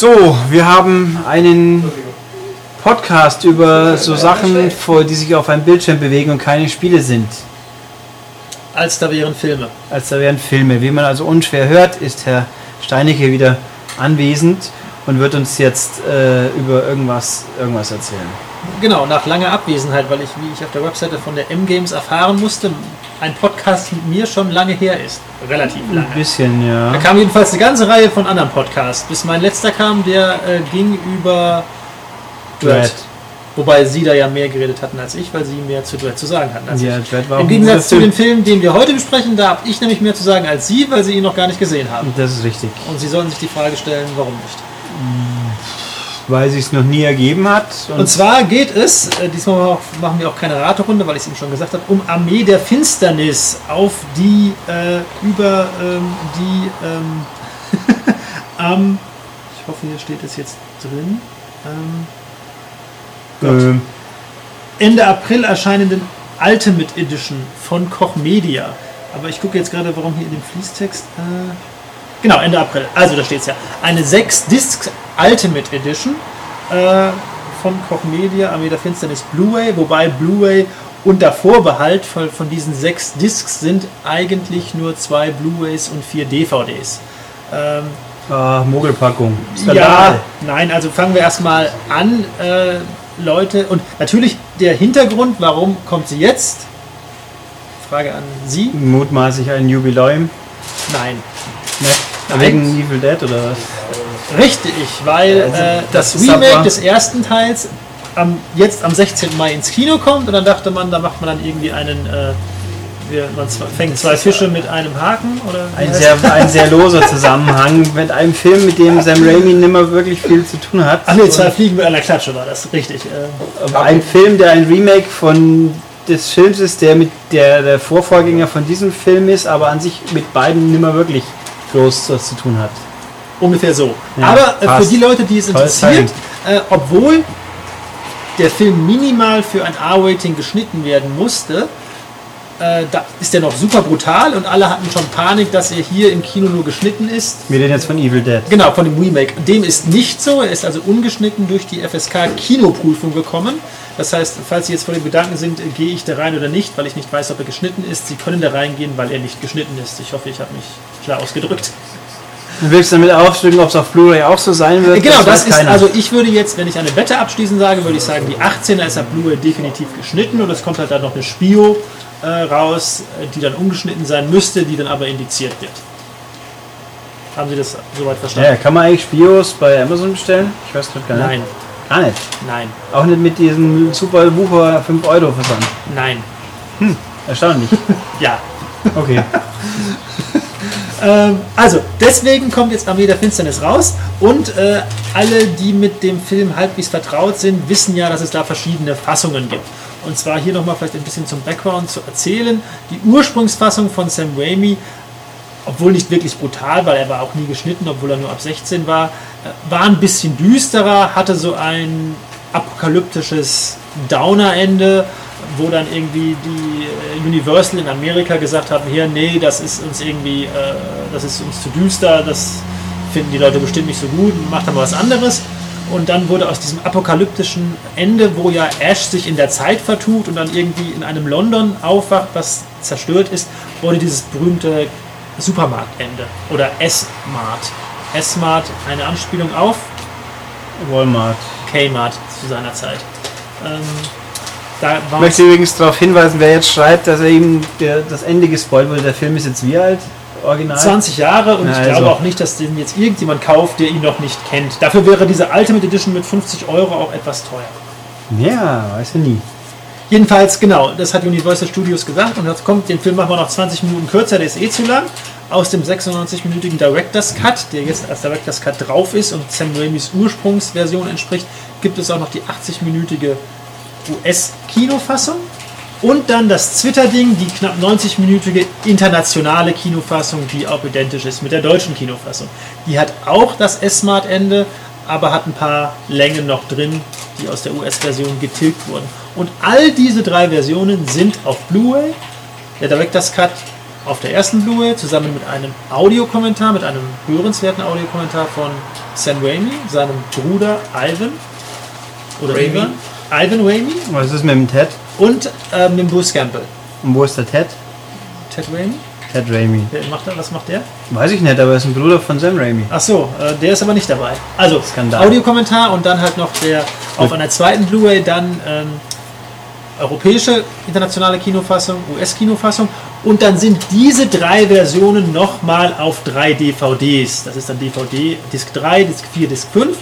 So, wir haben einen Podcast über so Sachen, die sich auf einem Bildschirm bewegen und keine Spiele sind. Als da wären Filme. Als da wären Filme. Wie man also unschwer hört, ist Herr Steinecke wieder anwesend und wird uns jetzt äh, über irgendwas, irgendwas erzählen. Genau, nach langer Abwesenheit, weil ich, wie ich auf der Webseite von der M-Games erfahren musste, ein Podcast mit mir schon lange her ist. Relativ Ein lange. bisschen, ja. Da kam jedenfalls eine ganze Reihe von anderen Podcasts. Bis mein letzter kam, der äh, ging über Duett. Dread. Wobei sie da ja mehr geredet hatten als ich, weil sie mehr zu Duett zu sagen hatten als Ja, ich. Dread war Im ein Gegensatz zu dem Film. Film, den wir heute besprechen, da habe ich nämlich mehr zu sagen als sie, weil sie ihn noch gar nicht gesehen haben. Das ist richtig. Und sie sollen sich die Frage stellen, warum nicht. Weil sich es noch nie ergeben hat. Und zwar geht es, äh, diesmal auch, machen wir auch keine Raterunde, weil ich es ihm schon gesagt habe, um Armee der Finsternis, auf die äh, über ähm, die ähm, am, ich hoffe, hier steht es jetzt drin, ähm, Gott. ähm, Ende April erscheinenden Ultimate Edition von Koch Media. Aber ich gucke jetzt gerade, warum hier in dem Fließtext. Äh, genau, Ende April. Also da steht es ja. Eine 6-Disc Ultimate Edition äh, von Koch Media, Armee der Finsternis Blu-ray, wobei Blu-ray unter Vorbehalt von, von diesen sechs Discs sind eigentlich nur zwei Blu-rays und vier DVDs. Ähm, ah, Mogelpackung. ja, Skandal. nein, also fangen wir erstmal an, äh, Leute. Und natürlich der Hintergrund, warum kommt sie jetzt? Frage an Sie. Mutmaßlich ein Jubiläum. Nein. Ne? Nein. Wegen Evil Dead oder was? Richtig, weil Also, äh, das das, Remake des ersten Teils am, jetzt am 16. Mai ins Kino kommt und dann dachte man, da macht man dann irgendwie einen, äh, man fängt zwei Fische mit einem Haken oder Ein sehr, ein sehr loser Zusammenhang mit einem Film, mit dem Sam Raimi nimmer wirklich viel zu tun hat. Ach nee, zwei Fliegen mit einer Klatsche war das, richtig. Äh, Aber ein Film, der ein Remake von des Films ist, der mit der, der Vorvorgänger von diesem Film ist, aber an sich mit beiden nimmer wirklich groß was zu tun hat. Ungefähr so. Ja, Aber äh, für die Leute, die es interessiert, äh, obwohl der Film minimal für ein R-Rating geschnitten werden musste, äh, da ist der noch super brutal und alle hatten schon Panik, dass er hier im Kino nur geschnitten ist. Wir reden jetzt von Evil Dead. Genau, von dem Remake. Dem ist nicht so. Er ist also ungeschnitten durch die FSK Kinoprüfung gekommen. Das heißt, falls Sie jetzt vor dem Gedanken sind, äh, gehe ich da rein oder nicht, weil ich nicht weiß, ob er geschnitten ist, Sie können da reingehen, weil er nicht geschnitten ist. Ich hoffe, ich habe mich klar ausgedrückt. Du willst damit ausdrücken, ob es auf Blu-ray auch so sein wird? Genau, das weiß ist, keiner. also ich würde jetzt, wenn ich eine Wette abschließen sage, würde ich sagen, die 18er ist ab Blu-ray definitiv geschnitten und es kommt halt dann noch eine Spio äh, raus, äh, die dann ungeschnitten sein müsste, die dann aber indiziert wird. Haben Sie das soweit verstanden? ja, kann man eigentlich Spios bei Amazon bestellen? Ich weiß gerade gar nicht. Nein, Gar nicht. nein, Auch nicht mit diesem super Wucher 5 Euro Versand. nein. Erstaunlich. Ja. Okay. Ähm, also, deswegen kommt jetzt Armee der Finsternis raus und äh, alle, die mit dem Film halbwegs vertraut sind, wissen ja, dass es da verschiedene Fassungen gibt. Und zwar hier nochmal vielleicht ein bisschen zum Background zu erzählen. Die Ursprungsfassung von Sam Raimi, obwohl nicht wirklich brutal, weil er war auch nie geschnitten, obwohl er nur ab 16 war, äh, war ein bisschen düsterer, hatte so ein apokalyptisches Downer-Ende, wo dann irgendwie die äh, Universal in Amerika gesagt haben, hier, nee, das ist uns irgendwie, äh, das ist uns zu düster, das finden die Leute bestimmt nicht so gut, macht aber was anderes. Und dann wurde aus diesem apokalyptischen Ende, wo ja Ash sich in der Zeit vertut und dann irgendwie in einem London aufwacht, was zerstört ist, wurde dieses berühmte Supermarktende oder S-Mart. S-Mart, eine Anspielung auf Walmart. Kmart zu seiner Zeit. Ähm, Ich möchte übrigens darauf hinweisen, wer jetzt schreibt, dass er ihm der, das Ende gespoilt wurde. Der Film ist jetzt wie alt? Original? 20 Jahre und Ja, ich also. glaube auch nicht, dass den jetzt irgendjemand kauft, der ihn noch nicht kennt. Dafür wäre diese Ultimate Edition mit 50 Euro auch etwas teuer. Ja, weiß ja nie. Jedenfalls, genau, das hat Universal Studios gesagt und jetzt kommt, den Film machen wir noch 20 Minuten kürzer, der ist eh zu lang. Aus dem 96-minütigen Director's Cut, der jetzt als Director's Cut drauf ist und Sam Raimis Ursprungsversion entspricht, gibt es auch noch die 80-minütige US-Kinofassung. Und dann das Twitter-Ding, die knapp 90-minütige internationale Kinofassung, die auch identisch ist mit der deutschen Kinofassung. Die hat auch das S-Smart-Ende, aber hat ein paar Längen noch drin, die aus der US-Version getilgt wurden. Und all diese drei Versionen sind auf Blu-ray, der Director's Cut auf der ersten Blu-ray zusammen mit einem Audiokommentar, mit einem hörenswerten Audiokommentar von Sam Raimi, seinem Bruder Ivan. Oder Raimi. Ivan. Ivan Raimi Was ist mit dem Ted? und äh, mit Bruce Campbell. Und wo ist der Ted? Ted Raimi? Ted Raimi. Wer macht er, was macht der? Weiß ich nicht, aber er ist ein Bruder von Sam Raimi. Ach so, äh, der ist aber nicht dabei. Also, Skandal. Audiokommentar und dann halt noch der auf einer zweiten Blu-ray dann ähm, europäische internationale Kinofassung, US-Kinofassung und dann sind diese drei Versionen nochmal auf drei DVDs. Das ist dann DVD Disc 3, Disc 4, Disc 5.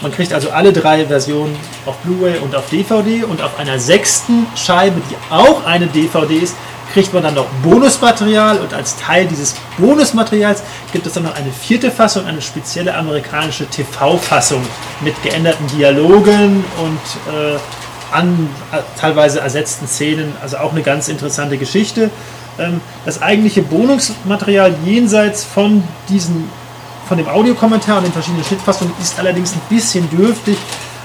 Man kriegt also alle drei Versionen auf Blu-ray und auf DVD und auf einer sechsten Scheibe, die auch eine DVD ist, kriegt man dann noch Bonusmaterial und als Teil dieses Bonusmaterials gibt es dann noch eine vierte Fassung, eine spezielle amerikanische TV-Fassung mit geänderten Dialogen und äh, an äh, teilweise ersetzten Szenen. Also auch eine ganz interessante Geschichte. Ähm, das eigentliche Bonusmaterial jenseits von diesen von dem Audiokommentar und den verschiedenen Schnittfassungen ist allerdings ein bisschen dürftig.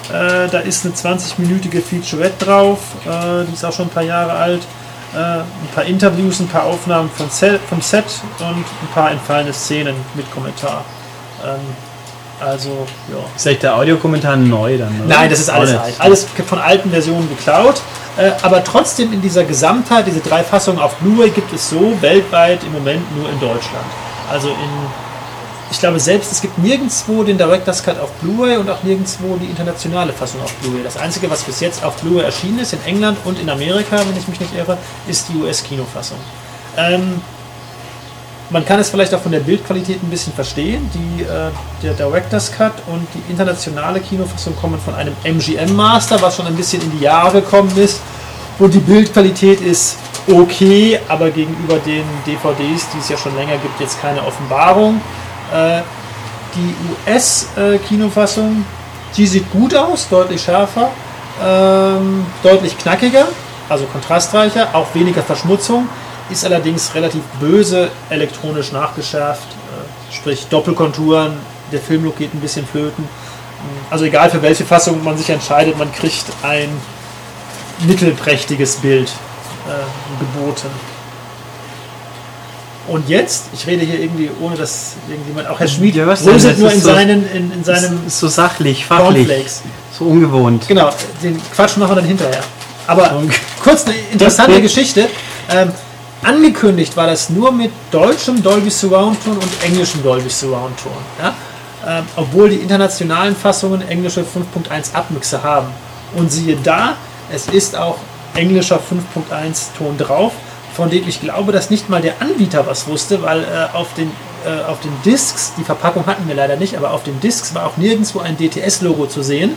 Äh, da ist eine 20-minütige Featurette drauf, äh, die ist auch schon ein paar Jahre alt. Äh, ein paar Interviews, ein paar Aufnahmen von Set, vom Set und ein paar entfallene Szenen mit Kommentar. Ähm, also, ja. Ist echt der Audiokommentar neu dann? Oder? Nein, das ist alles alt. Alles von alten Versionen geklaut. Äh, aber trotzdem in dieser Gesamtheit, diese drei Fassungen auf Blu-ray gibt es so weltweit im Moment nur in Deutschland. Also in, ich glaube selbst, es gibt nirgendwo den Director's Cut auf Blu-ray und auch nirgendwo die internationale Fassung auf Blu-ray. Das Einzige, was bis jetzt auf Blu-ray erschienen ist, in England und in Amerika, wenn ich mich nicht irre, ist die US-Kinofassung. Ähm, man kann es vielleicht auch von der Bildqualität ein bisschen verstehen. Die, äh, der Director's Cut und die internationale Kinofassung kommen von einem MGM Master, was schon ein bisschen in die Jahre gekommen ist. Und die Bildqualität ist okay, aber gegenüber den DVDs, die es ja schon länger gibt, jetzt keine Offenbarung. Äh, die US-Kinofassung, die sieht gut aus, deutlich schärfer, ähm, deutlich knackiger, also kontrastreicher, auch weniger Verschmutzung, ist allerdings relativ böse elektronisch nachgeschärft, äh, sprich Doppelkonturen, der Filmlook geht ein bisschen flöten. Also egal für welche Fassung man sich entscheidet, man kriegt ein mittelprächtiges Bild äh, geboten. Und jetzt, ich rede hier irgendwie, ohne dass irgendjemand, auch Herr Schmid, Ja, bröselt nur ist in, so- seinen, in, in seinem Ist so sachlich, fachlich. Cornflakes. So ungewohnt. Genau, den Quatsch machen wir dann hinterher. Aber Und- kurz eine interessante Geschichte. Ähm, angekündigt war das nur mit deutschem Dolby Surround Ton und englischem Dolby Surround Ton. Ja? Ähm, obwohl die internationalen Fassungen englische 5.1 Abmixer haben. Und siehe da, es ist auch englischer 5.1 Ton drauf, von dem ich glaube, dass nicht mal der Anbieter was wusste, weil äh, auf den äh, auf den Discs, die Verpackung hatten wir leider nicht, aber auf den Discs war auch nirgendwo ein DTS-Logo zu sehen.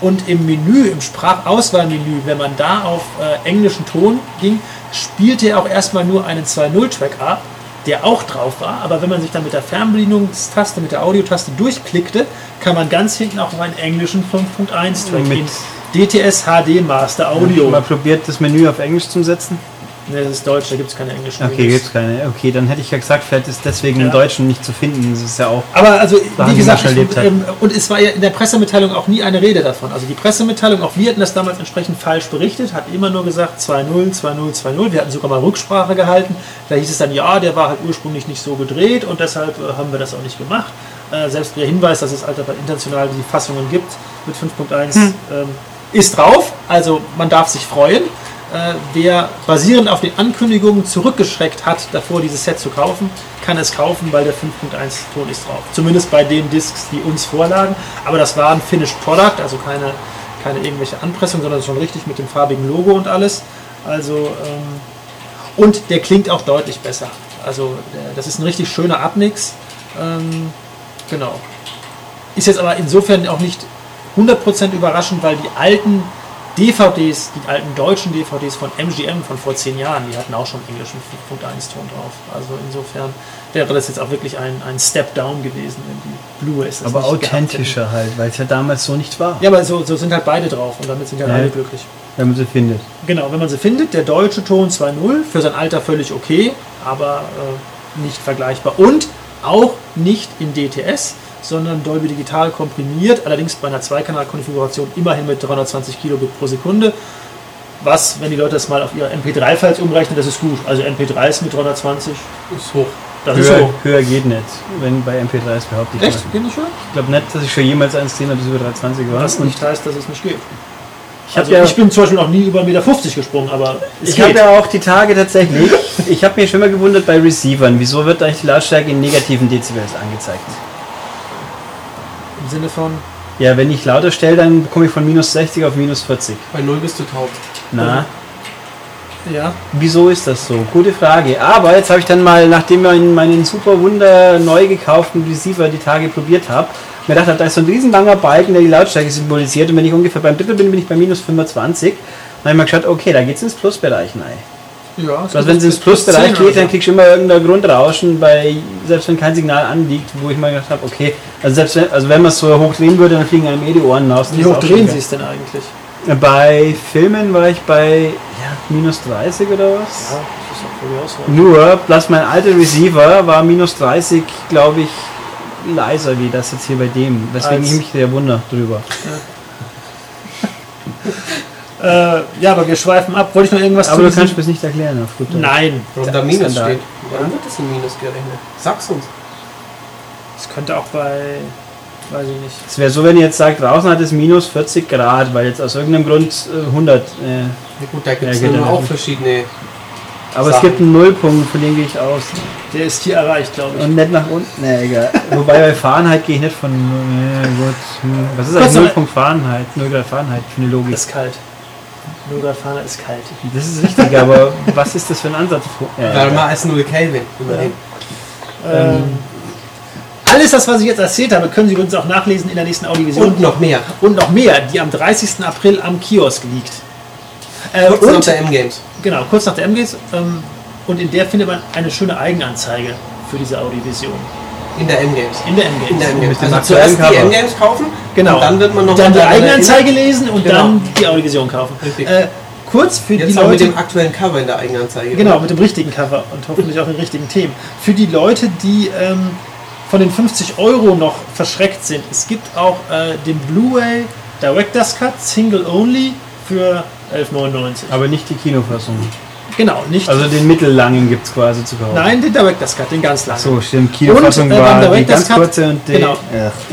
Und im Menü, im Sprachauswahlmenü, wenn man da auf äh, englischen Ton ging, spielte er auch erstmal nur einen 2.0-Track ab, der auch drauf war. Aber wenn man sich dann mit der Fernbedienungstaste, mit der Audiotaste durchklickte, kann man ganz hinten auch noch einen englischen 5.1-Track Mit- in DTS HD Master Audio. Mal probiert, das Menü auf Englisch zu setzen? Ne, das ist Deutsch, da gibt es keine englischen Okay, Menüs. gibt's keine. Okay, dann hätte ich ja gesagt, vielleicht ist deswegen Ja. im Deutschen nicht zu finden. Das ist ja auch. Aber also, wie gesagt, ich, ähm, und es war ja in der Pressemitteilung auch nie eine Rede davon. Also die Pressemitteilung, auch wir hatten das damals entsprechend falsch berichtet, hat immer nur gesagt 2-0, 2-0, 2-0. Wir hatten sogar mal Rücksprache gehalten. Da hieß es dann, ja, der war halt ursprünglich nicht so gedreht und deshalb äh, haben wir das auch nicht gemacht. Äh, selbst der Hinweis, dass es Alter international die Fassungen gibt mit 5.1, Hm. ähm, ist drauf. Also man darf sich freuen. Äh, wer basierend auf den Ankündigungen zurückgeschreckt hat, davor dieses Set zu kaufen, kann es kaufen, weil der 5.1 Ton ist drauf. Zumindest bei den Discs, die uns vorlagen. Aber das war ein Finished Product, also keine, keine irgendwelche Anpressung, sondern schon richtig mit dem farbigen Logo und alles. Also ähm, und der klingt auch deutlich besser. Also der, das ist ein richtig schöner Abmix. Ähm, genau. Ist jetzt aber insofern auch nicht 100% überraschend, weil die alten DVDs, die alten deutschen DVDs von MGM von vor zehn Jahren, die hatten auch schon englischen 5.1 Ton drauf. Also insofern wäre das jetzt auch wirklich ein, ein Step Down gewesen, wenn die Blu-rays das Aber authentischer halt, weil es ja damals so nicht war. Ja, aber so, so sind halt beide drauf und damit sind ja Ja. alle glücklich. Wenn man sie findet. Genau, wenn man sie findet, der deutsche Ton 2.0, für sein Alter völlig okay, aber äh, nicht vergleichbar. Und auch nicht in DTS, sondern Dolby Digital komprimiert, allerdings bei einer Zweikanal-Konfiguration immerhin mit 320 Kilobit pro Sekunde. Was, wenn die Leute das mal auf ihre MP3-Files umrechnen, das ist gut. Also MP3s mit 320, Ist hoch. das ist Höher, so. höher geht nicht, wenn bei MP3s behaupte ich mal. Echt? Geht nicht höher? Ich glaube nicht, dass ich schon jemals eins gesehen habe, das über 320 war. Was nicht heißt, dass es nicht geht. ich habe Also ja, ich bin zum Beispiel noch nie über 1,50 Meter gesprungen, aber es ich habe ja auch die Tage tatsächlich, ich habe mir schon mal gewundert bei Receivern, wieso wird eigentlich die Lautstärke in negativen Dezibels angezeigt? Im Sinne von, Ja, wenn ich lauter stelle, dann komme ich von minus 60 auf minus 40. Bei null bist du taub. Na, ja, wieso ist das so? Gute Frage. Aber jetzt habe ich dann mal, nachdem ich meinen, meinen super wunder neu gekauften Receiver die Tage probiert habe, mir gedacht, da ist so ein riesenlanger Balken, der die Lautstärke symbolisiert und wenn ich ungefähr beim Drittel bin, bin ich bei minus 25. Dann habe ich mal geschaut, okay, da geht es ins Plusbereich rein. Ja. Also wenn es ins Plusbereich geht, dann kriegst du immer irgendein Grundrauschen, bei, selbst wenn kein Signal anliegt, wo ich mal gedacht habe, okay, also selbst wenn, also wenn man es so hoch drehen würde, dann fliegen einem eh die Ohren raus. Wie hoch drehen Sie es denn eigentlich? Bei Filmen war ich bei ja, minus 30 oder was? Ja, das ist auch voll. Nur, bloß mein alter Receiver war minus 30, glaube ich, leiser wie das jetzt hier bei dem. Weswegen Als- ich mich sehr wunder drüber. Äh, ja, aber wir schweifen ab. Wollte ich noch irgendwas Aber du diesem- kannst mir das nicht erklären auf gut. Nein, Warum da Minus Skandal. steht. Warum wird das in Minus gerechnet? Sag's uns. es könnte auch bei, weiß ich nicht. Es wäre so, wenn ihr jetzt sagt, draußen hat es minus 40 Grad, weil jetzt aus irgendeinem Grund äh, 100. Äh, Ja gut, da gibt es Ja, auch nicht. verschiedene. aber es Sachen. gibt einen Nullpunkt, von dem gehe ich aus. Der ist hier erreicht, glaube ich. Und nicht nach unten. Ne, egal. Wobei bei Fahrenheit gehe ich nicht von. Ne, gut. Hm. Was ist Kurz eigentlich noch- 0 Punkt Fahrenheit? 0 Grad Fahrenheit für eine Logik. ist kalt. 0 Grad Fahner ist kalt. Das ist richtig, aber was ist das für ein Ansatz? Ja, Wärmer egal. als 0 Kelvin. Immerhin. Ähm, alles das, was ich jetzt erzählt habe, können Sie übrigens auch nachlesen in der nächsten Audiovision. Und noch mehr. Und noch mehr, die am 30. April am Kiosk liegt. Äh, Kurz nach und, der M-Games. genau, kurz nach der MGs. Ähm, und in der findet man eine schöne Eigenanzeige für diese Audiovision. In der M-Games. In der MGs. In der dem Also zuerst die. M-Games kaufen. Genau. Und dann wird man noch dann die Eigenanzeige lesen und Genau. dann die Audiovision kaufen. Richtig. Äh, kurz für Jetzt die auch mit Leute, dem aktuellen Cover in der Eigenanzeige. genau, mit dem richtigen Cover und hoffentlich auch den richtigen Themen. Für die Leute, die ähm, von den 50 Euro noch verschreckt sind, es gibt auch äh, den Blu-ray Director's Cut Single Only für 11,99. Aber nicht die Kinofassung. Genau, nicht. Also den mittellangen gibt es quasi zu kaufen. nein, den Director's Cut, den ganz langen. So, stimmt. Kinofassung Und, äh, beim war die Director's ganz Cut- kurze und die genau. äh,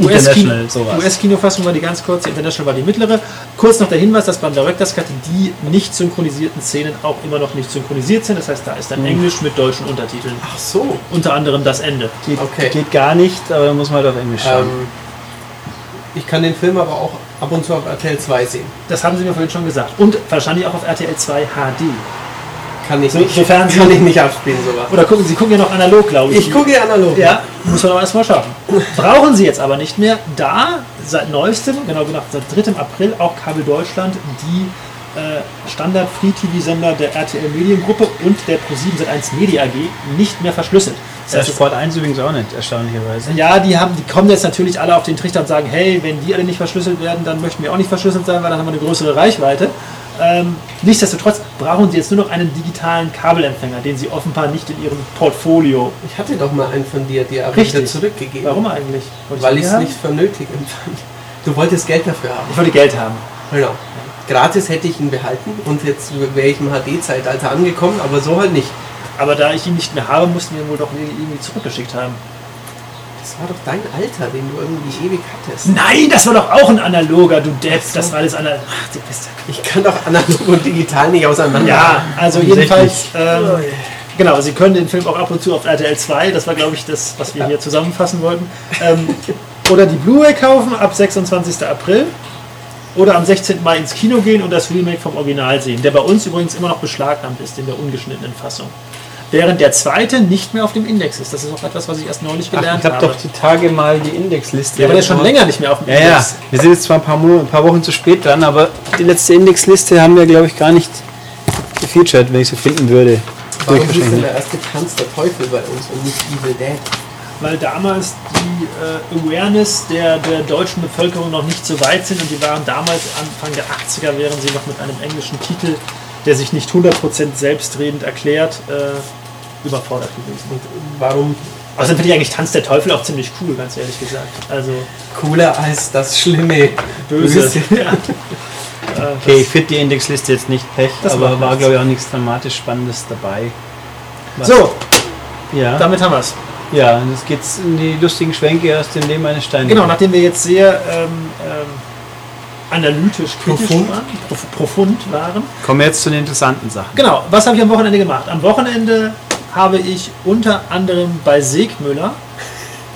US-Kino- International, sowas. US-Kinofassung war die ganz kurze, International war die mittlere. Kurz noch der Hinweis, dass beim Director's Cut die nicht synchronisierten Szenen auch immer noch nicht synchronisiert sind. Das heißt, da ist dann Mhm. Englisch mit deutschen Untertiteln. Ach so. Unter anderem das Ende. geht, Okay. geht gar nicht, aber da muss man halt auf Englisch schauen. Ähm, ich kann den Film aber auch ab und zu auf RTL 2 sehen. Das haben Sie mir vorhin schon gesagt. Und wahrscheinlich auch auf RTL 2 HD. Kann ich, So- nicht, sofern Sie- kann ich nicht abspielen, sowas. Oder gucken Sie, gucken ja noch analog, glaube ich. Ich gucke analog. Ja, muss man aber erstmal schaffen. Brauchen Sie jetzt aber nicht mehr, da seit neuestem, genau gesagt seit 3. April, auch Kabel Deutschland die äh, Standard Free TV Sender der RTL Mediengruppe und der Pro7 Sat1 Media AG nicht mehr verschlüsselt. Das Der heißt, Sport 1 übrigens auch nicht, erstaunlicherweise. ja, die haben, die kommen jetzt natürlich alle auf den Trichter und sagen, hey, wenn die alle nicht verschlüsselt werden, dann möchten wir auch nicht verschlüsselt sein, weil dann haben wir eine größere Reichweite. Ähm, nichtsdestotrotz brauchen sie jetzt nur noch einen digitalen Kabelempfänger, den sie offenbar nicht in ihrem Portfolio. Ich hatte doch mal einen von dir, die aber Richtig. wieder zurückgegeben. Warum eigentlich? Wollte Weil ich es nicht für nötig empfand. Du wolltest Geld dafür haben. Ich wollte Geld haben. Genau. Gratis hätte ich ihn behalten und jetzt wäre ich im HD-Zeitalter angekommen, aber so halt nicht. Aber da ich ihn nicht mehr habe, mussten wir ihn wohl doch irgendwie zurückgeschickt haben. Das war doch dein Alter, den du irgendwie ewig hattest. Nein, das war doch auch ein analoger, du Depp. Das war alles analog. Ach, du bist ja Ich kann doch analog und digital nicht auseinander. Ja, also jedenfalls, ähm, genau, Sie können den Film auch ab und zu auf RTL 2, das war glaube ich das, was wir hier zusammenfassen wollten. Ähm, oder die Blu-ray kaufen ab 26. April oder am 16. Mai ins Kino gehen und das Remake vom Original sehen, der bei uns übrigens immer noch beschlagnahmt ist in der ungeschnittenen Fassung. Während der zweite nicht mehr auf dem Index ist. Das ist auch etwas, was ich erst neulich Ach, gelernt ich habe habe. doch die Tage mal die Indexliste. ja, aber der ist schon länger nicht mehr auf dem Ja, ja. Index. Wir sind jetzt zwar ein paar, Mo ein paar Wochen zu spät dran, aber die letzte Indexliste haben wir, glaube ich, gar nicht gefeatured, wenn ich sie finden würde. Warum ist denn der erste Tanz der Teufel bei uns und nicht Evil Dead? weil damals die äh, Awareness der, der deutschen Bevölkerung noch nicht so weit sind und die waren damals Anfang der 80er, wären sie noch mit einem englischen Titel, der sich nicht 100% selbstredend erklärt, äh, überfordert gewesen. Und warum Außerdem finde ich eigentlich Tanz der Teufel auch ziemlich cool, ganz ehrlich gesagt. Also cooler als das schlimme böse. Böse? Ja. Okay, ich finde die Indexliste jetzt nicht Pech, Das aber war glaube ich auch nichts dramatisch Spannendes dabei. das, so, Ja, damit haben wir es. ja, und jetzt geht's in die lustigen Schwenke aus dem Leben eines Steines. Genau, nachdem wir jetzt sehr ähm, ähm, analytisch, Profund. waren, prof profund waren. Kommen wir jetzt zu den interessanten Sachen. Genau, was habe ich am Wochenende gemacht? Am Wochenende habe ich unter anderem bei Segmüller,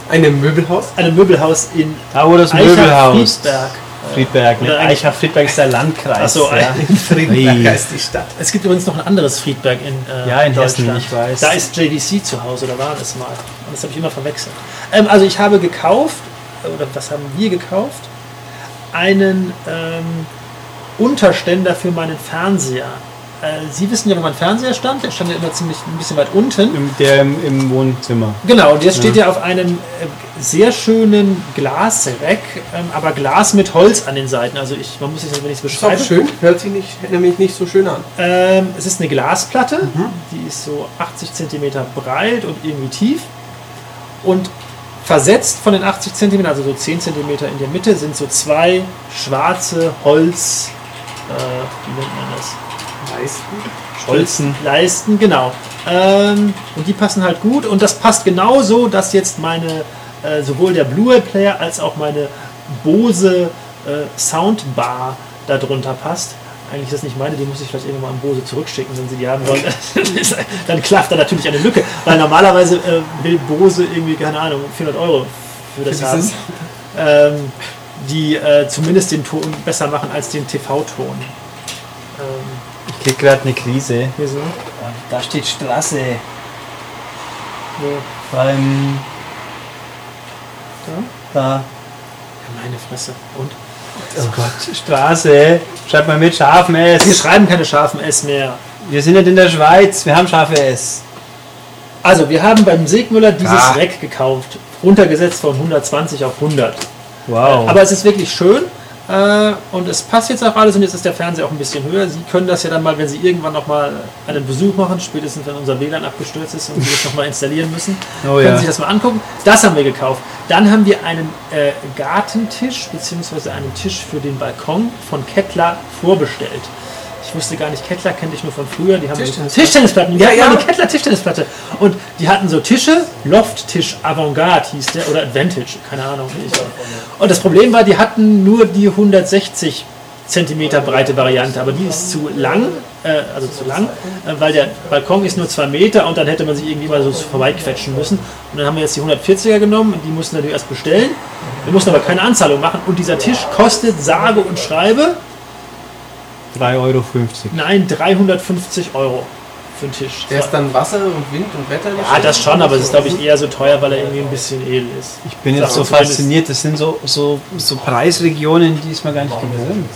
Einem Möbelhaus. einem Möbelhaus in Da wo das Eicher Möbelhaus. Friedberg. Friedberg, ne? Eicher Friedberg ist der Landkreis. Ach so, ja. In Friedberg heißt die Stadt. Es gibt übrigens noch ein anderes Friedberg in, äh, Ja, in Hessen, Deutschland. ich weiß. Da ist JDC zu Hause, oder war es mal? Und das habe ich immer verwechselt. Ähm, also ich habe gekauft, oder was haben wir gekauft? Einen ähm, Unterständer für meinen Fernseher. Äh, Sie wissen ja, wo mein Fernseher stand. Der stand ja immer ziemlich ein bisschen weit unten. Im, der im, im Wohnzimmer. Genau, und jetzt steht er auf einem äh, sehr schönen Glasreck, ähm, aber Glas mit Holz an den Seiten. Also ich, man muss sich das, wenn ich es Ist beschreibe. schön. Hört sich nicht, nämlich nicht so schön an. Ähm, es ist eine Glasplatte, die ist so 80 cm breit und irgendwie tief. Und versetzt von den 80 cm, also so 10 cm in der Mitte, sind so zwei schwarze Holz, äh, wie nennt man das? Leisten. Holzen. Leisten, genau. Ähm, und die passen halt gut. Und das passt genauso, dass jetzt meine, äh, sowohl der Blu-ray-Player als auch meine Bose äh, Soundbar darunter passt. Eigentlich ist das nicht meine, die muss ich vielleicht irgendwann mal an Bose zurückschicken, wenn sie die haben wollen. Dann klafft da natürlich eine Lücke. Weil normalerweise äh, will Bose irgendwie, keine Ahnung, 400 Euro für das haben. Ähm, die äh, zumindest den Ton besser machen als den TV-Ton. Krieg gerade eine Krise. wieso? Da steht Straße. Wo? Beim. Da. Ja, meine Fresse. Und? Oh Gott. Straße. Schreibt mal mit scharfem Wir S. schreiben keine scharfen S mehr. Wir sind nicht in der Schweiz. Wir haben scharfe S. Also, wir haben beim Segmüller dieses Ah. Rack gekauft. Runtergesetzt von 120 auf 100. Wow. Aber es ist wirklich schön. Äh, und es passt jetzt auch alles und jetzt ist der Fernseher auch ein bisschen höher. Sie können das ja dann mal, wenn Sie irgendwann noch mal einen Besuch machen, spätestens wenn unser WLAN abgestürzt ist und Sie das noch mal installieren müssen, Oh können ja. Sie sich das mal angucken. Das haben wir gekauft. Dann haben wir einen äh, Gartentisch bzw. einen Tisch für den Balkon von Kettler vorbestellt. Ich wusste gar nicht, Kettler kannte ich nur von früher. Die haben Tischtennisplatten. Tischtennisplatten. Ja, Ja, ja. die Kettler Tischtennisplatte. Und die hatten so Tische, Lofttisch Avantgarde hieß der oder Advantage, keine Ahnung. wie ich- Und das Problem war, die hatten nur die 160 Zentimeter breite Variante, aber die ist zu lang, äh, also zu lang, äh, weil der Balkon ist nur zwei Meter und dann hätte man sich irgendwie mal so vorbeiquetschen müssen. Und dann haben wir jetzt die 140er genommen und die mussten natürlich erst bestellen. Wir mussten aber keine Anzahlung machen und dieser Tisch kostet sage und schreibe 3,50 Euro. Nein, 350 Euro für den Tisch. Der ist dann Wasser und Wind und Wetter. ja, das schon, aber es ist, glaube ich, eher so teuer, weil er irgendwie ein bisschen edel ist. Ich bin jetzt so fasziniert. Das sind so, so, so Preisregionen, die ist man gar nicht gewöhnt.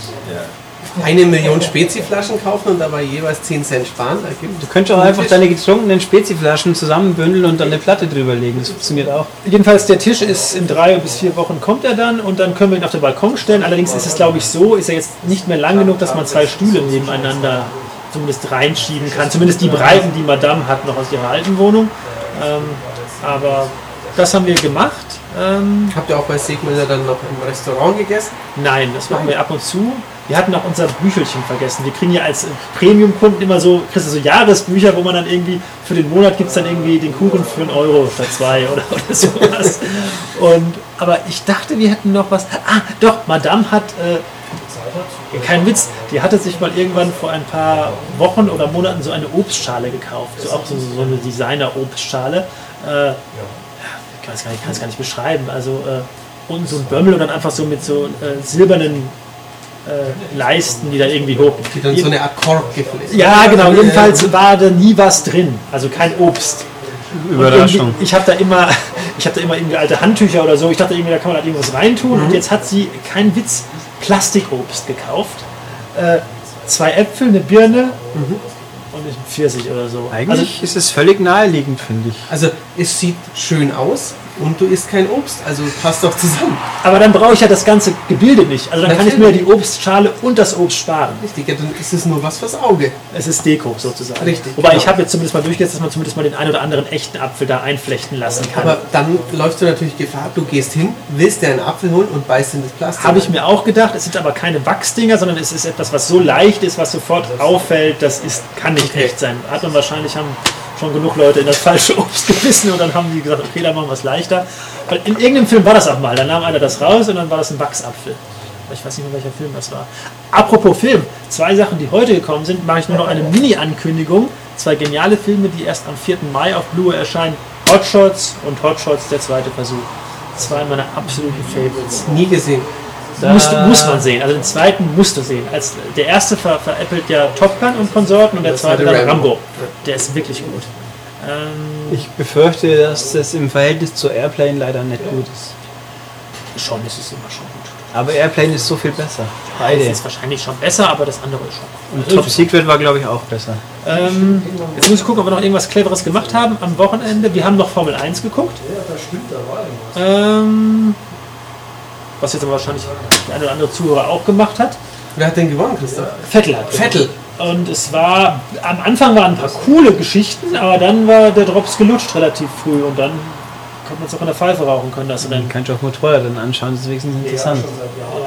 Eine Million Speziflaschen kaufen und dabei jeweils 10 Cent sparen. Du könntest auch einfach deine getrunkenen Speziflaschen zusammenbündeln und dann eine Platte drüber legen. Das funktioniert auch. Jedenfalls, der Tisch ist in drei bis vier Wochen kommt er dann und dann können wir ihn auf den Balkon stellen. Allerdings ist es, glaube ich, so, ist er jetzt nicht mehr lang genug, dass man zwei Stühle nebeneinander zumindest reinschieben kann. Zumindest die Breiten, die Madame hat, noch aus ihrer alten Wohnung. Ähm, aber das haben wir gemacht. Ähm, Habt ihr auch bei Segmüller dann noch im Restaurant gegessen? Nein, das machen wir ab und zu. Wir hatten auch unser Büchelchen vergessen. Wir kriegen ja als Premium-Kunden immer so, kriegst du so Jahresbücher, wo man dann irgendwie für den Monat gibt es dann irgendwie den Kuchen für einen Euro statt zwei oder, oder sowas. Und, aber ich dachte, wir hätten noch was. Ah, doch, Madame hat, äh, kein Witz, die hatte sich mal irgendwann vor ein paar Wochen oder Monaten so eine Obstschale gekauft. So auch so, so eine Designer-Obstschale. Äh, ich kann es gar, nicht- beschreiben. Also äh, und so ein Bömmel und dann einfach so mit so äh, silbernen äh, Leisten, die da irgendwie hoch. Die dann so eine Art Korb ja, genau. Jedenfalls war da nie was drin, also kein Obst. Überraschung. Ich habe da immer, ich habe da immer irgendwie alte Handtücher oder so. Ich dachte irgendwie, da kann man halt irgendwas reintun. Und jetzt hat sie kein Witz Plastikobst gekauft. Äh, zwei Äpfel, eine Birne und ein Pfirsich oder so. Also Eigentlich ist es völlig naheliegend, finde ich. Also es sieht schön aus. Und du isst kein Obst. Also passt doch zusammen. Aber dann brauche ich ja das ganze Gebilde nicht. Also dann kann ich mir Natürlich. die Obstschale und das Obst sparen. Richtig, ja, dann ist es nur was fürs Auge. Es ist Deko sozusagen. Richtig, Wobei genau. ich habe jetzt zumindest mal durchgesetzt, dass man zumindest mal den einen oder anderen echten Apfel da einflechten lassen kann. Aber dann läufst du natürlich Gefahr, du gehst hin, willst dir einen Apfel holen und beißt in das Plastik. Habe ich mir auch gedacht, es sind aber keine Wachsdinger, sondern es ist etwas, was so leicht ist, was sofort auffällt, das ist, kann nicht Okay. echt sein. Hat man wahrscheinlich haben schon genug Leute in das falsche Obst gebissen und dann haben die gesagt, okay, dann machen wir es leichter. Weil in irgendeinem Film war das auch mal, da nahm einer das raus und dann war das ein Wachsapfel. Ich weiß nicht mehr, welcher Film das war. Apropos Film, zwei Sachen, die heute gekommen sind, mache ich nur noch eine Mini-Ankündigung. Zwei geniale Filme, die erst am 4. Mai auf Blu-ray erscheinen. Hotshots und Hotshots, der zweite Versuch. Zwei meiner absoluten Favorites. Nie gesehen. Musst, muss man sehen. Also den zweiten musst du sehen. Als, der erste ver, veräppelt ja Top Gun und Konsorten und der Das zweite war dann der Rambo. Rambo. Der ist wirklich gut. Ähm, Ich befürchte, dass das im Verhältnis zu Airplane leider nicht gut ist. schon ist es immer schon gut. Aber Airplane ist so viel besser. Es Beide. ist wahrscheinlich schon besser, aber das andere ist schon. Und Top Secret war, glaube ich, auch besser. Ähm, jetzt muss ich gucken, ob wir noch irgendwas Cleveres gemacht haben am Wochenende. Wir haben noch Formel 1 geguckt. Ähm, was jetzt aber wahrscheinlich der eine oder andere Zuhörer auch gemacht hat. Wer hat denn gewonnen, Christoph? Vettel hat gewonnen. Vettel. Und es war, am Anfang waren ein paar coole Geschichten, aber dann war der Drops gelutscht relativ früh und dann konnte man es auch in der Pfeife rauchen können, das Dann Rennen. kannst du auch Motorrad dann anschauen, das ist wenigstens interessant.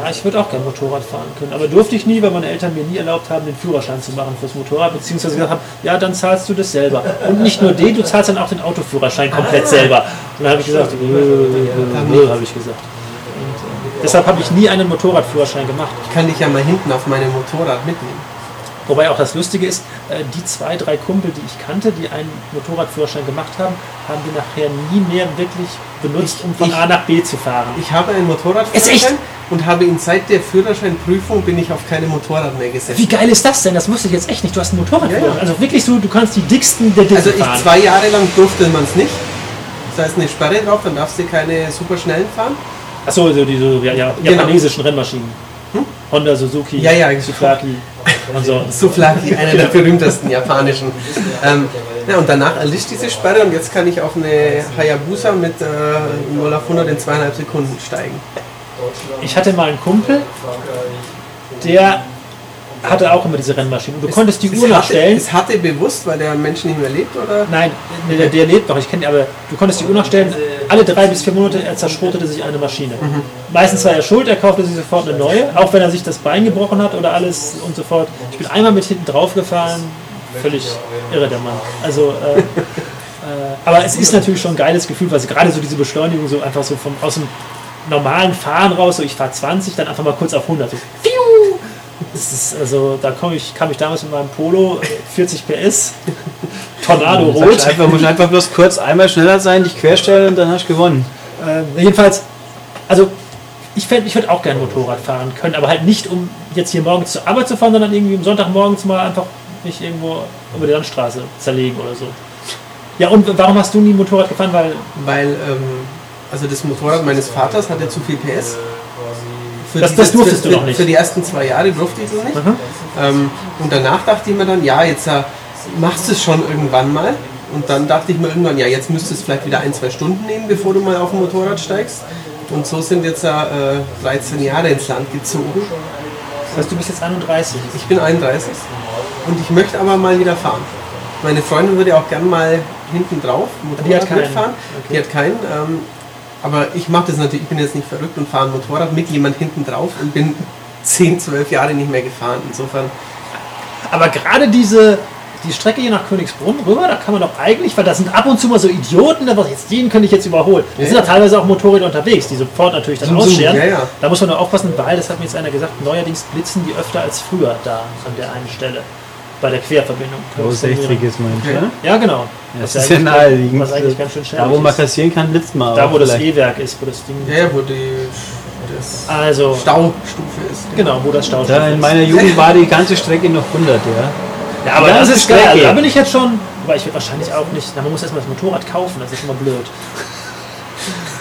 Ja, ich würde auch gerne Motorrad fahren können, aber durfte ich nie, weil meine Eltern mir nie erlaubt haben, den Führerschein zu machen fürs Motorrad, beziehungsweise gesagt haben, ja, dann zahlst du das selber. Und nicht nur den, du zahlst dann auch den Autoführerschein komplett selber. Und dann habe ich gesagt, äh, äh, äh, habe ich gesagt. Deshalb habe ich nie einen Motorradführerschein gemacht. Ich kann dich ja mal hinten auf meinem Motorrad mitnehmen. Wobei auch das Lustige ist, äh, die zwei, drei Kumpel, die ich kannte, die einen Motorradführerschein gemacht haben, haben die nachher nie mehr wirklich benutzt, um von ich- A nach B zu fahren. Ich habe einen? Motorradführerschein und habe ihn seit der Führerscheinprüfung bin ich auf keine Motorrad mehr gesessen. Wie geil ist das denn? Das wusste ich jetzt echt nicht. Du hast einen Motorradführerschein. Ja, ja. Also wirklich so, du kannst die dicksten der Dicken Also ich fahren. zwei Jahre lang durfte man es nicht. Da ist eine Sperre drauf, dann darfst du keine super schnellen fahren. Achso, so diese ja, ja, Genau. japanesischen Rennmaschinen. Honda, Suzuki, Ja, ja, Suzuki und so. Souflaki, einer der berühmtesten japanischen. Ähm, ja, und danach erlischt diese Sperre und jetzt kann ich auf eine Hayabusa mit äh, 0 auf 100 in zweieinhalb Sekunden steigen. Ich hatte mal einen Kumpel, der hatte auch immer diese Rennmaschinen. Und du konntest die Es Uhr nachstellen. Es hatte bewusst, weil der Mensch nicht mehr lebt, oder? Nein, nee, der, der lebt noch, ich kenne ihn, aber du konntest die Uhr nachstellen, alle drei bis vier Monate er zerschrotete sich eine Maschine. Meistens war er schuld, er kaufte sich sofort eine neue, auch wenn er sich das Bein gebrochen hat oder alles und so fort. Ich bin einmal mit hinten drauf gefahren, völlig irre der Mann. Also, äh, äh, aber es ist natürlich schon ein geiles Gefühl, weil sie gerade so diese Beschleunigung so einfach so vom, aus dem normalen Fahren raus, so ich fahre 20, dann einfach mal kurz auf 100. So, das ist, also, da komm ich, kam ich damals mit meinem Polo, 40 PS, Tornado rot. einfach, musst einfach bloß kurz einmal schneller sein, dich querstellen und dann hast du gewonnen. Ähm, jedenfalls, also ich, fänd- ich würde auch gerne Motorrad fahren können, aber halt nicht, um jetzt hier morgens zur Arbeit zu fahren, sondern irgendwie am Sonntagmorgens mal einfach mich irgendwo über die Landstraße zerlegen oder so. Ja, und warum hast du nie Motorrad gefahren? Weil, Weil, ähm, also das Motorrad meines Vaters hatte zu viel PS. Für Das- das durftest für, du noch nicht. Für die ersten zwei Jahre durfte ich das nicht. Ähm, und danach dachte ich mir dann, ja, jetzt äh, machst du es schon irgendwann mal. Und dann dachte ich mir irgendwann, ja, jetzt müsstest du vielleicht wieder ein, zwei Stunden nehmen, bevor du mal auf ein Motorrad steigst. Und so sind jetzt äh, 13 Jahre ins Land gezogen. das heißt, du bist jetzt 31. Ich bin 31 und ich möchte aber mal wieder fahren. Meine Freundin würde auch gern mal hinten drauf Motorrad Die hat keinen. mitfahren. Die hat keinen. Ähm, aber ich mache das natürlich, ich bin jetzt nicht verrückt und fahre ein Motorrad mit jemand hinten drauf und bin 10, 12 Jahre nicht mehr gefahren. Insofern, Aber gerade diese die Strecke hier nach Königsbrunn rüber, da kann man doch eigentlich, weil da sind ab und zu mal so Idioten, da jetzt den könnte ich jetzt überholen. Da Ja, sind ja teilweise auch Motorräder unterwegs, die sofort natürlich dann ausscheren. ja, ja. Da muss man nur aufpassen, weil, das hat mir jetzt einer gesagt, neuerdings blitzen die öfter als früher da an der einen Stelle. Bei der Querverbindung. Wo es 60 ist, du? Okay. ne? Ja, genau. Das Was ist ja naheliegend. Was eigentlich ganz schön Da, schwer wo man ist. kassieren kann, blitzt man Da, wo das vielleicht. E-Werk ist, wo das Ding. ja, ja, wo die das Also, Staustufe ist. genau, wo das Stau Da in meiner Jugend war die ganze Strecke noch 100, ja. Ja, aber das ganze ist geil. Also, da bin ich jetzt schon. Aber ich würde wahrscheinlich auch nicht. Na, man muss erstmal das Motorrad kaufen, das ist schon mal blöd.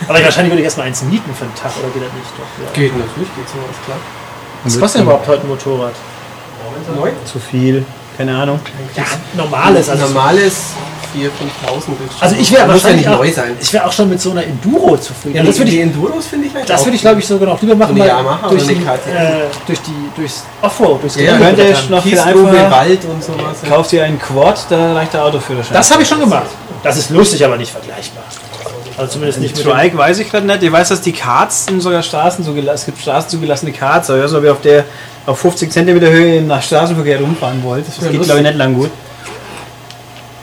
aber ich, wahrscheinlich würde ich erstmal eins mieten für einen Tag oder geht das nicht? Doch, ja. Geht natürlich, geht sowas, klar. Was kostet denn überhaupt heute ein Motorrad? Neu? Zu viel, keine Ahnung. Ja, normales. Also normales 4.000, 5.000. Also ich wäre ja wahrscheinlich nicht auch, neu sein. ich wäre auch schon mit so einer Enduro zufrieden. Ja, das die, würde die ich, Enduros finde ich halt das würde ich glaube ich sogar noch lieber machen, So Yamaha durch, oder die, äh, durch die durchs Offroad, durchs Ja, ja, Gelände ich noch viel einfacher. Wald und sowas. Ja. Kauft ihr einen Quad, da reicht der Autoführerschein. Das habe ich schon gemacht. Das ist lustig, aber nicht vergleichbar. Also zumindest nicht mit dem, Trike weiß ich gerade nicht. Ich weiß, dass die Karts in sogar Straßen zugelassen Es gibt Straßen zugelassene Karts, aber so wie auf der auf 50 cm Höhe nach Straßenverkehr rumfahren wollt. Das Ja, geht glaube ich nicht lang gut.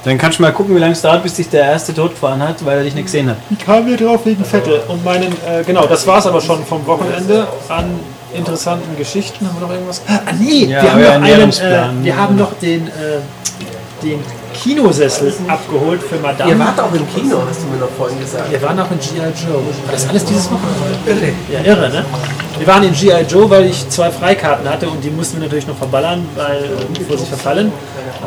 Dann kannst du mal gucken, wie lange es dauert, bis dich der erste totgefahren hat, weil er dich nicht gesehen hat. Ich kam hier drauf wegen Vettel und meinen, äh, genau, das war es aber schon vom Wochenende an interessanten Geschichten. Haben wir noch irgendwas? Ah, nee, Ja, wir, haben noch einen, äh, wir haben noch den, äh, den Kinosessel abgeholt für Madame. Ihr wart auch im Kino, hast du mir noch vorhin gesagt. Wir waren auch in G.I. Joe. War das alles dieses Wochenende? Irre. Ja, irre, ne? Wir waren in G.I. Joe, weil ich zwei Freikarten hatte und die mussten wir natürlich noch verballern, weil, bevor sie verfallen.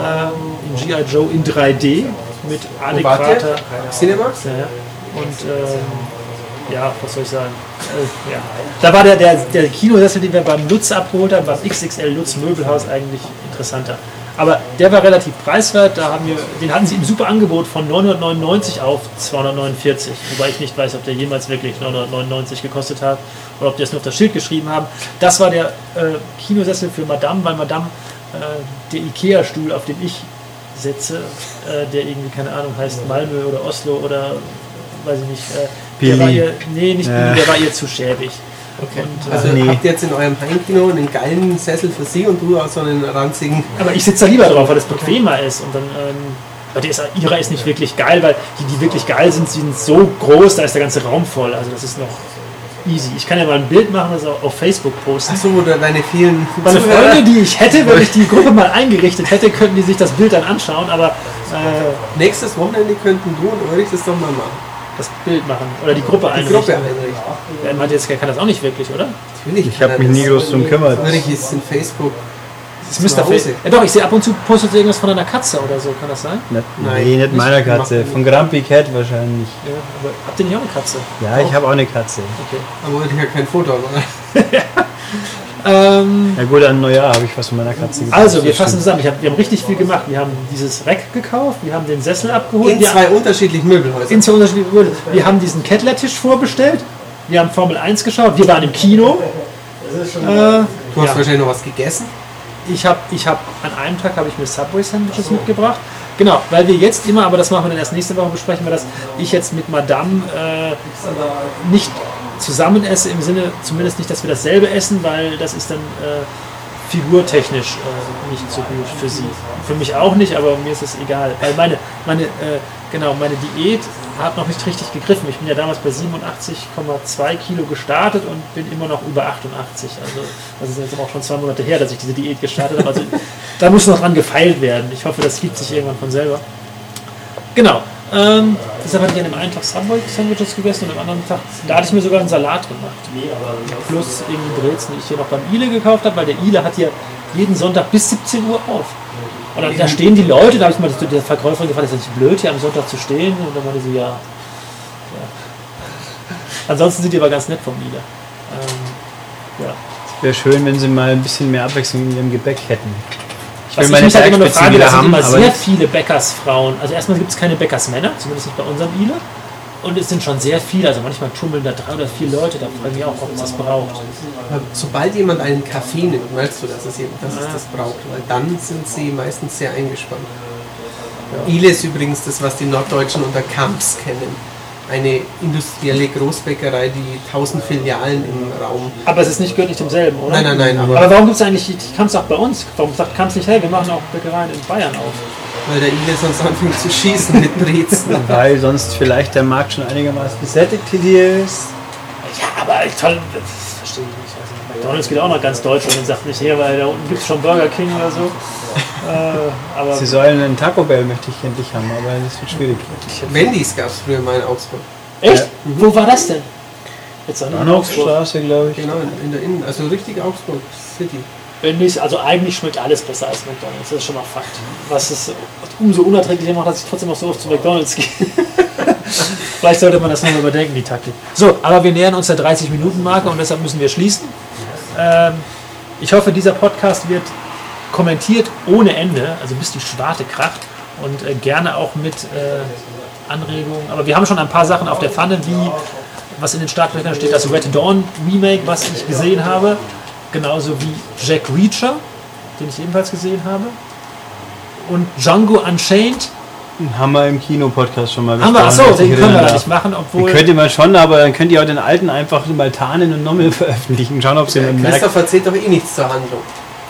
Ähm, in G.I. Joe in 3D mit adäquater. Cinemax? Ja, ja. Und ähm, ja, was soll ich sagen? Äh, ja. Da war der, der, der Kinosessel, den wir beim Lutz abgeholt haben, beim XXL Lutz Möbelhaus eigentlich interessanter. Aber der war relativ preiswert, da haben wir, den hatten sie im super Angebot von 999 auf 249, wobei ich nicht weiß, ob der jemals wirklich 999 gekostet hat oder ob die es nur auf das Schild geschrieben haben. Das war der äh, Kinosessel für Madame, weil Madame äh, der Ikea-Stuhl, auf dem ich sitze, äh, der irgendwie, keine Ahnung, heißt Malmö oder Oslo oder weiß ich nicht. Äh, der war ihr, nee, nicht der war ihr zu schäbig. Okay. Und, äh, Also nee. habt ihr jetzt in eurem Heimkino einen geilen Sessel für sie und du auch so einen ranzigen. Aber ich sitze da lieber drauf, weil es bequemer ist. Und dann, ähm, weil der ist, ihrer ist nicht wirklich geil, weil die, die wirklich geil sind, sind so groß, da ist der ganze Raum voll. Also das ist noch easy. Ich kann ja mal ein Bild machen, das auch auf Facebook posten. Achso, oder deine vielen Meine Zuhörer. Freunde, die ich hätte, wenn ich die Gruppe mal eingerichtet hätte, könnten die sich das Bild dann anschauen, aber äh, Nächstes Wochenende könnten du und Ulrich das doch mal machen. Das Bild machen oder die Gruppe Die einrichten. Gruppe einrichten. Meint jetzt, er kann das auch nicht wirklich, oder? Natürlich Ich habe mich nie groß drum gekümmert. Ulrich ist in Facebook. Das ist Mr. Hause. Face. Ja doch, ich sehe ab und zu postet irgendwas von einer Katze oder so, kann das sein? Nicht, Nein, nee, nicht meiner. Katze. Von Grumpy Cat wahrscheinlich. Ja, aber habt ihr nicht auch eine Katze? Ja, ich habe auch eine Katze. Okay. Aber Ulrich hat kein Foto, oder? Ähm, Ja gut, an Neujahr habe ich was von meiner Katze gesagt. also, wir fassen zusammen. Ich hab, wir haben richtig viel gemacht. Wir haben dieses Rack gekauft, wir haben den Sessel abgeholt. In wir, zwei unterschiedlichen Möbelhäusern. in zwei unterschiedliche Möbel. Wir haben diesen Kettlertisch vorbestellt. Wir haben Formel 1 geschaut. Wir waren im Kino. Äh, Du hast ja. wahrscheinlich noch was gegessen. Ich habe ich hab, an einem Tag habe ich mir Subway-Sandwiches mitgebracht. Genau, weil wir jetzt immer, aber das machen wir dann erst nächste Woche, besprechen wir das, ich jetzt mit Madame äh, nicht zusammen esse, im Sinne zumindest nicht, dass wir dasselbe essen, weil das ist dann äh, figurtechnisch äh, nicht so gut für sie. Für mich auch nicht, aber mir ist es egal. Weil meine, meine, äh, genau, meine Diät hat noch nicht richtig gegriffen. Ich bin ja damals bei 87,2 Kilo gestartet und bin immer noch über 88. Also das ist jetzt auch schon zwei Monate her, dass ich diese Diät gestartet habe. Also da muss noch dran gefeilt werden. Ich hoffe, das gibt sich irgendwann von selber. Genau. Ähm, deshalb hatte ich an dem einen Tag Subway-Sandwiches gegessen und am anderen Tag, da hatte ich mir sogar einen Salat gemacht. Plus irgendwie Brezen, die ich hier noch beim Ile gekauft habe, weil der Ile hat hier jeden Sonntag bis 17 Uhr auf. Und dann, da stehen die Leute, da habe ich mal zu der Verkäuferin gefragt, ist das nicht blöd, hier am Sonntag zu stehen? Und dann meinte sie, ja. ja. Ansonsten sind die aber ganz nett vom Ile. Ähm, ja. Wäre schön, wenn sie mal ein bisschen mehr Abwechslung in ihrem Gebäck hätten. Ich Was will ich meine mich halt immer nur frage, wieder da sind haben, immer sehr viele Bäckersfrauen. Also erstmal gibt es keine Bäckersmänner, zumindest nicht bei unserem Ile. Und es sind schon sehr viele, also manchmal tummeln da drei oder vier Leute, da frage ich mich auch, ob es das braucht. Sobald jemand einen Kaffee nimmt, weißt du, dass es, eben, dass es das braucht. Weil dann sind sie meistens sehr eingespannt. Ile ist übrigens das, was die Norddeutschen unter Kamps kennen. Eine industrielle Großbäckerei, die tausend Filialen im Raum. Aber es ist nicht, gehört nicht demselben, oder? Nein, nein, nein, aber Aber warum gibt es eigentlich die Kamps auch bei uns? Warum sagt Kamps nicht, hey, wir machen auch Bäckereien in Bayern auf? weil der Ile sonst anfängt zu schießen mit Brezen. Weil sonst vielleicht der Markt schon einigermaßen besättigt hier ist. Ja, aber toll, das verstehe ich nicht. McDonalds geht auch nach ganz Deutschland und sagt nicht, hier, weil da unten gibt es schon Burger King oder so. Äh, aber Sie sollen einen Taco Bell möchte ich endlich haben, aber das wird schwierig. Wendy's gab es früher mal in Augsburg. echt? Wo war das denn? Jetzt in Augsburg. Bahnhofstraße, glaube ich. Genau, in, der Innen, also richtig Augsburg City. Nicht, also eigentlich schmeckt alles besser als McDonalds, das ist schon mal Fakt. Was es umso unerträglicher macht, dass ich trotzdem noch so oft zu McDonalds gehe. Vielleicht sollte man das nochmal überdenken, die Taktik. So, aber wir nähern uns der 30-Minuten-Marke und deshalb müssen wir schließen. Ähm, ich hoffe, dieser Podcast wird kommentiert ohne Ende, also bis die Schwarte kracht. Und äh, gerne auch mit äh, Anregungen. Aber wir haben schon ein paar Sachen auf der Pfanne, wie was in den Startlöchern steht, das Red Dawn Remake, was ich gesehen habe. Genauso wie Jack Reacher, den ich ebenfalls gesehen habe. Und Django Unchained. Haben wir im Kino-Podcast schon mal Haben wir, achso, den können wir da nicht machen, obwohl. Den könnt ihr mal schon, aber dann könnt ihr auch den alten einfach mal tarnen und nochmal veröffentlichen. Schauen, ob sie dann merkt. Christoph erzählt doch eh nichts zur Handlung.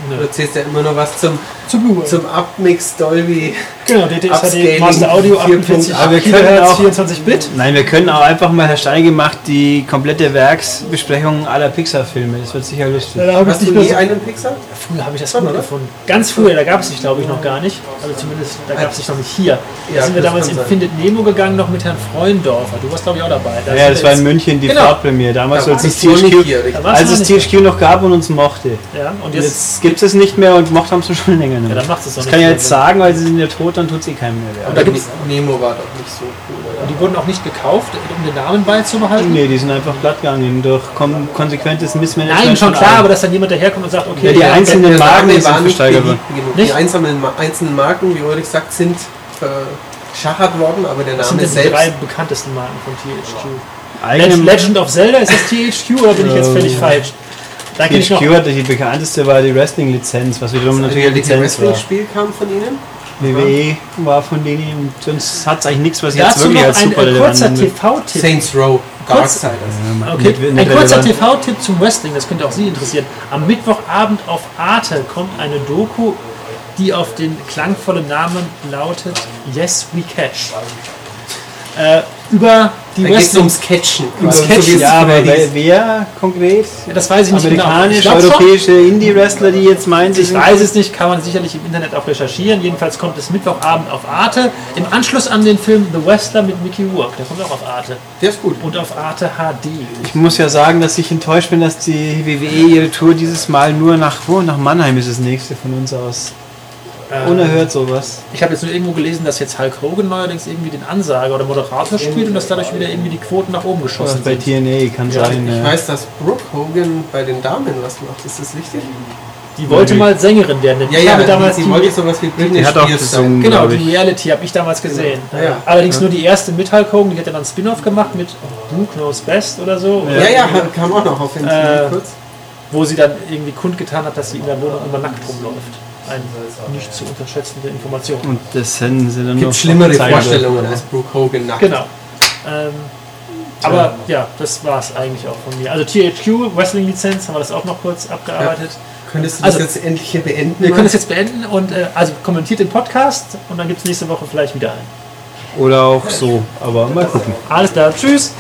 Nö. Du erzählst ja immer noch was zum, Zu Blu-ray. zum Upmix Dolby. Genau, DTSHD Upscaling Master Audio 4.8. 48 Aber wir können auch- 24 Bit. Nein, wir können auch einfach mal, Herr Steige macht die komplette Werksbesprechung aller Pixar-Filme. Das wird sicher lustig. Ja, da habe ich Hast du nie so einen Pixar? Früher habe ich das Schon, gefunden. Ganz früher, da gab es sich glaube ich noch gar nicht. Also zumindest, da gab es sich noch nicht hier. Da Ja, sind wir damals in. Findet Nemo gegangen, noch mit Herrn Freundorfer. Du warst glaube ich auch dabei. Da Ja, das war in München die Genau. Farbpremiere. Damals, Da als es THQ, hier, als es THQ noch gab und uns mochte. Ja, und jetzt, Jetzt gibt es nicht mehr und mocht haben sie schon länger ja, mehr. dann macht es doch Das kann ich jetzt sagen, weil sie sind ja tot, dann tut es eh keinem mehr weh. Und da gibt's- Nemo war doch nicht so cool. Und die wurden auch nicht gekauft, um den Namen beizubehalten. Nee, die sind einfach platt gegangen durch kon konsequentes Missmanagement. Nein, schon klar, aber dass dann jemand daherkommt und sagt, okay, Ja, die der- einzelnen Marken Name sind war nicht versteigert. Nicht? Die einzelnen, einzelnen Marken, wie Ulrich sagt, sind verschachert worden, aber der das sind Name jetzt die drei selbst. bekanntesten Marken von THQ. Eigene Legend, Legend of Zelda, ist das THQ oder bin ich jetzt völlig Ähm, falsch? Da kenne ich noch. THQ hat die bekannteste war die Wrestling-Lizenz, was wiederum natürlich eine Ein Lizenz war. Wrestling-Spiel kam von ihnen. WWE war von denen und sonst hat es eigentlich nichts, was ich jetzt wirklich noch als ein super äh, relevant kurzer. TV-Tipp. Saints Row, Kurz- Darksiders. Okay, ein kurzer. TV-Tipp zum Wrestling, das könnte auch Sie interessieren. Am Mittwochabend auf Arte kommt eine Doku, die auf den klangvollen Namen lautet Yes We Catch. Äh, über die Da Wrestling. ums Catchen. Ums Catchen, es Ja, aber wer, wer konkret? Ja, das weiß ich nicht genau. Ich Amerikanisch, glaub schon. europäische Indie-Wrestler, die jetzt meinen, sie Ich weiß es nicht, kann man sicherlich im Internet auch recherchieren. Jedenfalls kommt es Mittwochabend auf Arte. Im Anschluss an den Film The Wrestler mit Mickey Rourke. Der kommt auch auf Arte. Der ist gut. Und auf Arte HD. Ich muss ja sagen, dass ich enttäuscht bin, dass die WWE ihre Tour dieses Mal nur nach, wo? nach Mannheim ist das nächste von uns aus. Unerhört sowas. Ich habe jetzt nur irgendwo gelesen, dass jetzt Hulk Hogan neuerdings irgendwie den Ansager oder Moderator spielt und dass dadurch wieder irgendwie die Quoten nach oben geschossen Bei sind. TNA kann sein. Ich ja. weiß, dass Brooke Hogan bei den Damen was macht. Ist das richtig? Die wollte mal Sängerin werden. Ja, ich ja, habe damals sie die, wollte sowas wie Britney Die hat auch gesungen. genau, die. Reality habe ich damals gesehen. Ja, ja. Allerdings nur die erste mit Hulk Hogan, die hat ja dann Spin-off gemacht mit Duke Knows Best oder so. Ja, ja, kam auch noch auf MTV Äh, kurz. Wo sie dann irgendwie kundgetan hat, dass sie in der Wohnung immer nackt rumläuft. Eine nicht zu unterschätzende Information. Und das hätten sie dann Gibt noch schlimmere. Vorstellungen als Brooke Hogan nackt. Genau. Ähm, aber ja, das war es eigentlich auch von mir. Also THQ, Wrestling-Lizenz, haben wir das auch noch kurz abgearbeitet. Könntest du das Also, jetzt endlich hier beenden? Wir können das jetzt beenden und äh, also kommentiert den Podcast und dann gibt es nächste Woche vielleicht wieder einen. Oder auch so, aber mal gucken. Alles klar, tschüss!